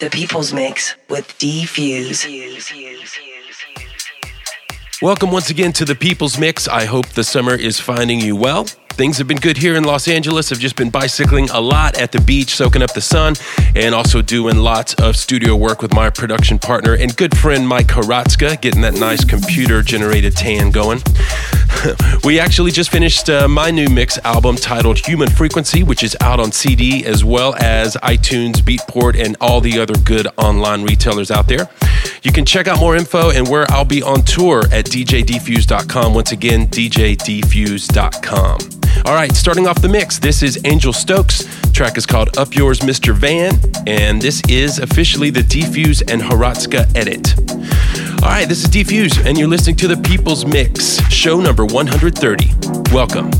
The People's Mix with D-Fuse. Welcome once again to the People's Mix. I hope the summer is finding you well. Things have been good here in Los Angeles. I've just been bicycling a lot at the beach, soaking up the sun, and also doing lots of studio work with my production partner and good friend Mike Hiratzka, getting that nice computer generated tan going. we actually just finished uh, my new mix album titled Human Frequency, which is out on CD as well as iTunes, Beatport, and all the other good online retailers out there. You can check out more info and where I'll be on tour at djdfuse.com. Once again, djdfuse.com. All right, starting off the mix, this is Angel Stokes. track is called Up Yours, Mr. Van, and this is officially the D-Fuse and Hiratzka edit. All right, this is D-Fuse, and you're listening to the People's Mix, show number 130. Welcome.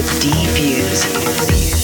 With.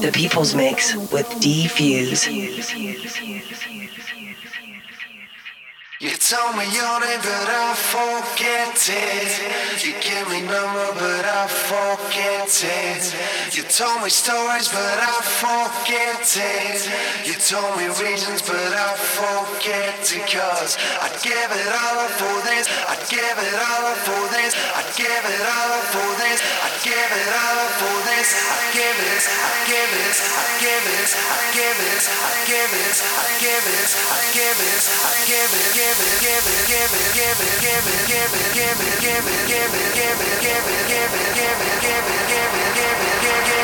The People's Mix with D-Fuse. You told me your name, but I forget it. You give me number, but I forget it told me stories, but I forget it. You told me reasons, but I forget it. Cause I'd give it all up for this. I'd give it all up for this. I'd give it all up for this. I'd give it all up for this. I'd give it. I'd give it. I'd give it. I'd give it. I'd give it. I'd give it. I'd give it. I'd give it. Give it. Give it. Give it. Give it. Give it. Give it. Give it. Give it. Give it. Give it. Give it. Give it. Give it. Give it. Give it. Give it. Give it. Give it.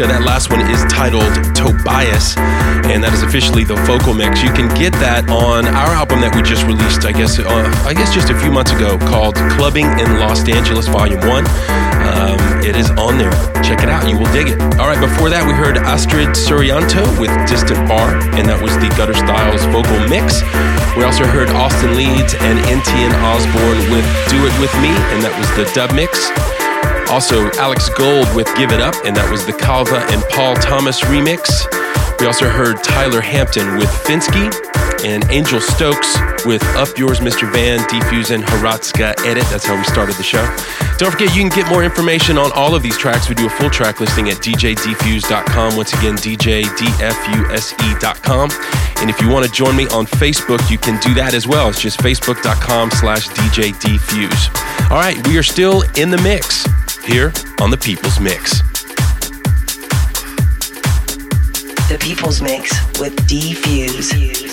That last one is titled Tobias, and that is officially the vocal mix. You can get that on our album that we just released, I guess, uh, I guess just a few months ago, called Clubbing in Los Angeles, Volume One. Um, it is on there. Check it out. You will dig it. All right. Before that, we heard Astrid Suryanto with Distant Bar, and that was the Gutter Styles vocal mix. We also heard Austin Leeds and NTN Osborne with Do It With Me, and that was the dub mix. Also, Alex Gold with Give It Up, and that was the Calva and Paul Thomas remix. We also heard Tyler Hampton with Finsky and Angel Stokes with Up Yours, Mr. Van, D:Fuse, and Hiratzka Edit. That's how we started the show. Don't forget, you can get more information on all of these tracks. We do a full track listing at djdfuse.com. Once again, djdfuse.com. And if you want to join me on Facebook, you can do that as well. It's just facebook.com slash djdfuse. All right, we are still in the mix here on the People's Mix. The People's Mix with D:Fuse.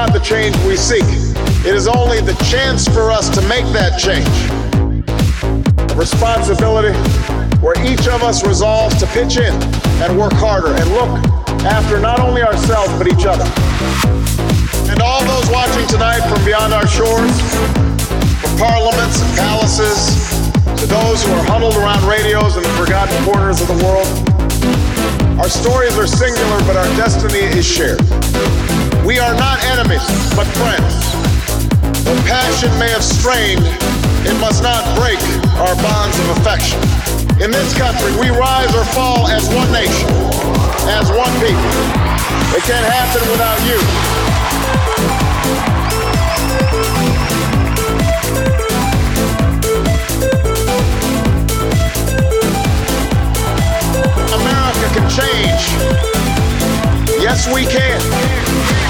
Not the change we seek. It is only the chance for us to make that change. A responsibility where each of us resolves to pitch in and work harder and look after not only ourselves but each other. And all those watching tonight from beyond our shores, from parliaments and palaces, to those who are huddled around radios in the forgotten corners of the world, our stories are singular, but our destiny is shared. We are not enemies, but friends. Though passion may have strained, it must not break our bonds of affection. In this country, we rise or fall as one nation, as one people. It can't happen without you. America can change. Yes, we can.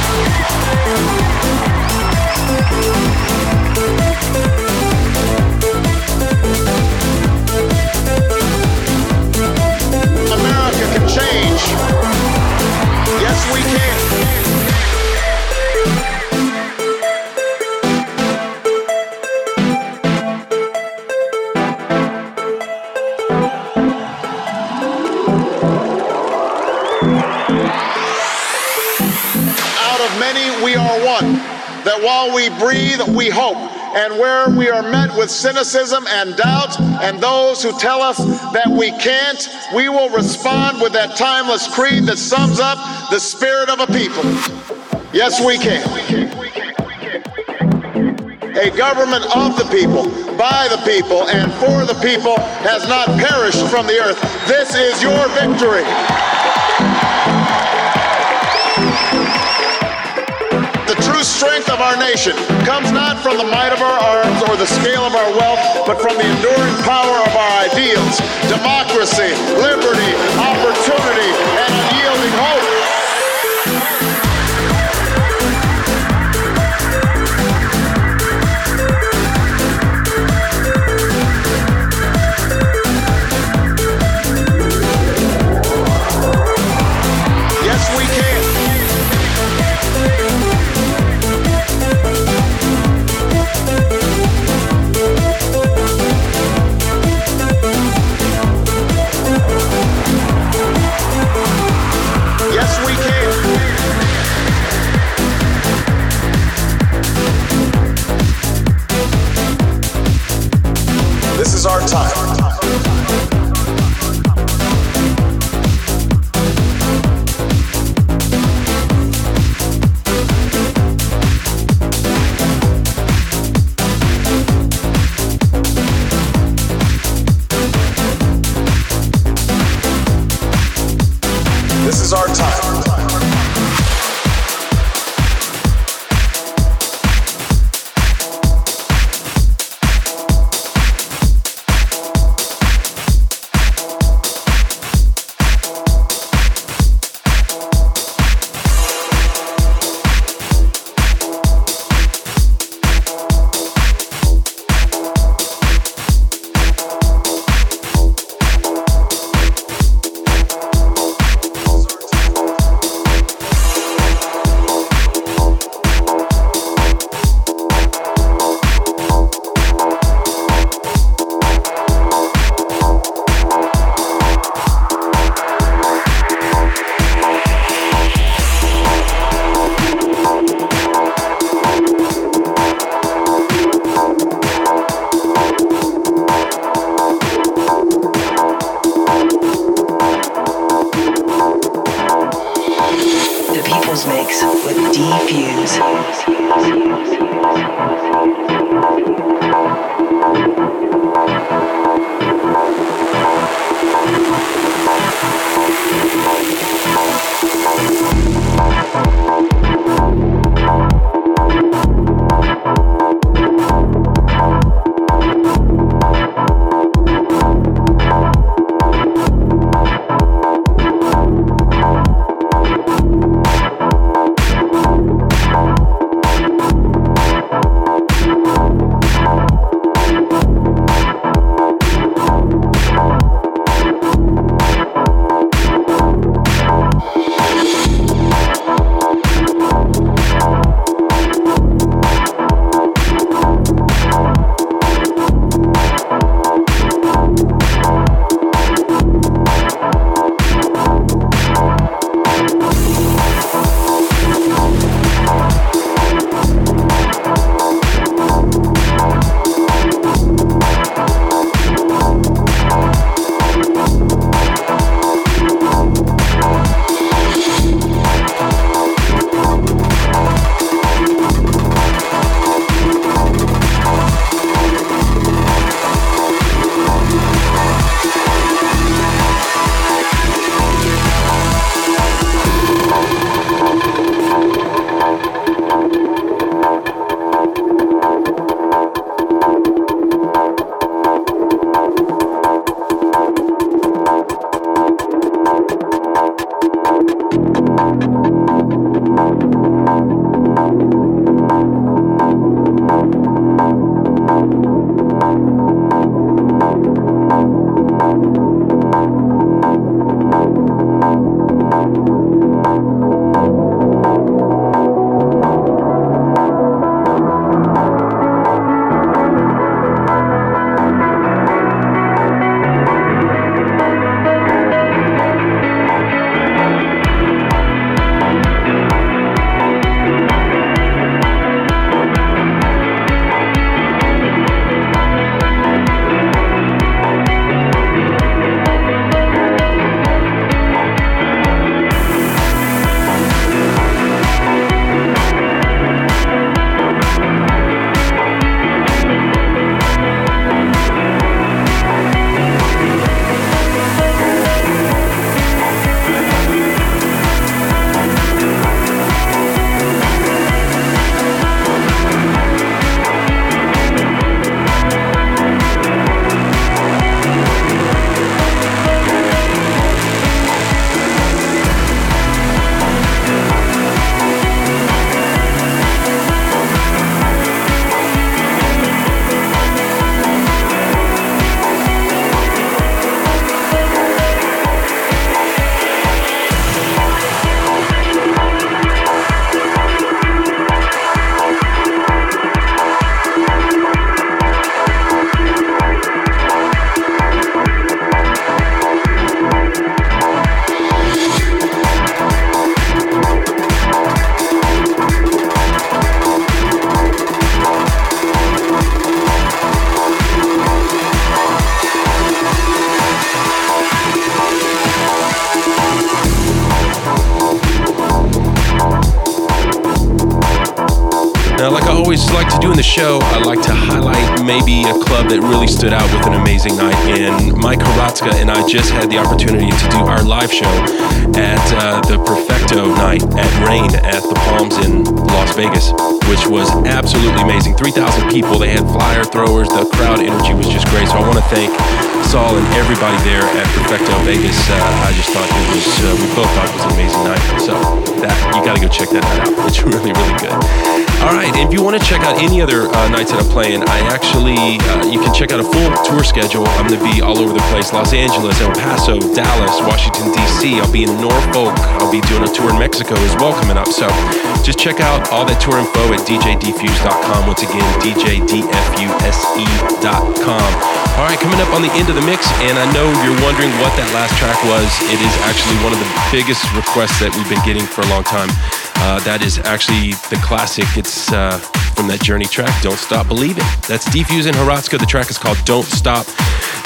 America can change. Yes, we can. Breathe, we hope. And where we are met with cynicism and doubt, and those who tell us that we can't, we will respond with that timeless creed that sums up the spirit of a people. Yes, we can. A government of the people, by the people, and for the people has not perished from the earth. This is your victory. The true strength of our nation comes not from the might of our arms or the scale of our wealth, but from the enduring power of our ideals democracy, liberty, opportunity, and unyielding hope. Is our time. Show, I like to highlight maybe a club that really stood out with an amazing night. And Mike Hiratzka and I just had the opportunity to do our live show at uh, the Perfecto night at Rain at the Palms in Las Vegas, which was absolutely amazing. 3,000 people. They had flyer throwers. The crowd energy was just great. So I want to thank Saul and everybody there Perfecto Vegas. Uh, I just thought it was, uh, we both thought it was an amazing night. So that you got to go check that out. It's really, really good. All right, if you want to check out any other uh, nights that I'm playing, I actually uh, you can check out a full tour schedule. I'm going to be all over the place: Los Angeles, El Paso, Dallas, Washington D.C. I'll be in Norfolk. I'll be doing a tour in Mexico as well coming up. So just check out all that tour info at djdfuse.com. Once again, djdfuse.com. All right, coming up on the end of the mix, and I know you're wondering what that last track was. It is actually one of the biggest requests that we've been getting for a long time. Uh, that is actually the classic. It's uh, from that Journey track, Don't Stop Believing. That's D:Fuse and Hiratzka. The track is called Don't Stop.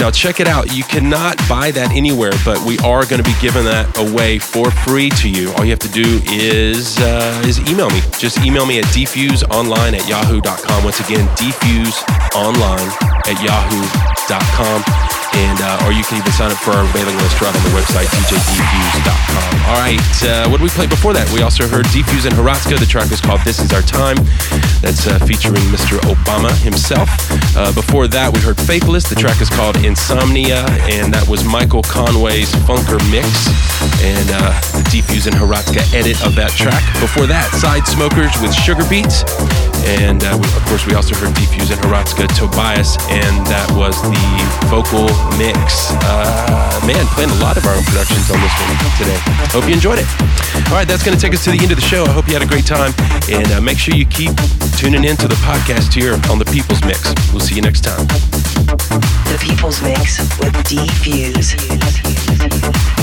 Now, check it out. You cannot buy that anywhere, but we are going to be giving that away for free to you. All you have to do is, uh, is email me. Just email me at defuseonline at yahoo.com. Once again, defuseonline at yahoo.com and uh, or you can even sign up for our mailing list right on the website djdfuse.com. All right, uh, what did we play before that? We also heard D:Fuse and Hiratzka. The track is called "This Is Our Time." That's uh, featuring Mr. Obama himself. Uh, before that, we heard Faithless. The track is called "Insomnia," and that was Michael Conway's Funker mix and uh, the D:Fuse and Hiratzka edit of that track. Before that, Side Smokers with Sugar Beats, and uh, we, of course we also heard D:Fuse and Hiratzka Tobias, and that was the vocal mix. Uh, man, playing a lot of our own productions on this one today. Hope you enjoyed it. All right, that's going to take us to the end of the show. I hope you had a great time. And uh, make sure you keep tuning in to the podcast here on The People's Mix. We'll see you next time. The People's Mix with D:Fuse. People's